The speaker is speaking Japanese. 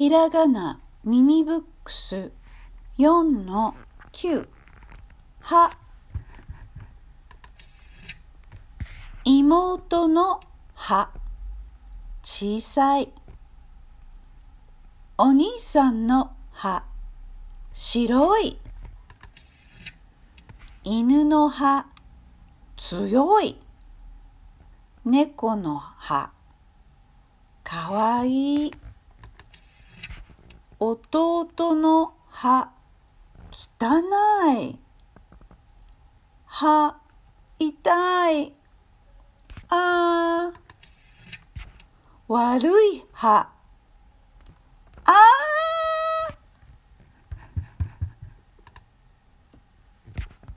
ひらがなミニブックス4の9は。妹の歯小さい。お兄さんの歯白い。犬の歯強い。猫の歯かわいい。弟の歯汚い。歯痛い。ああ悪い歯。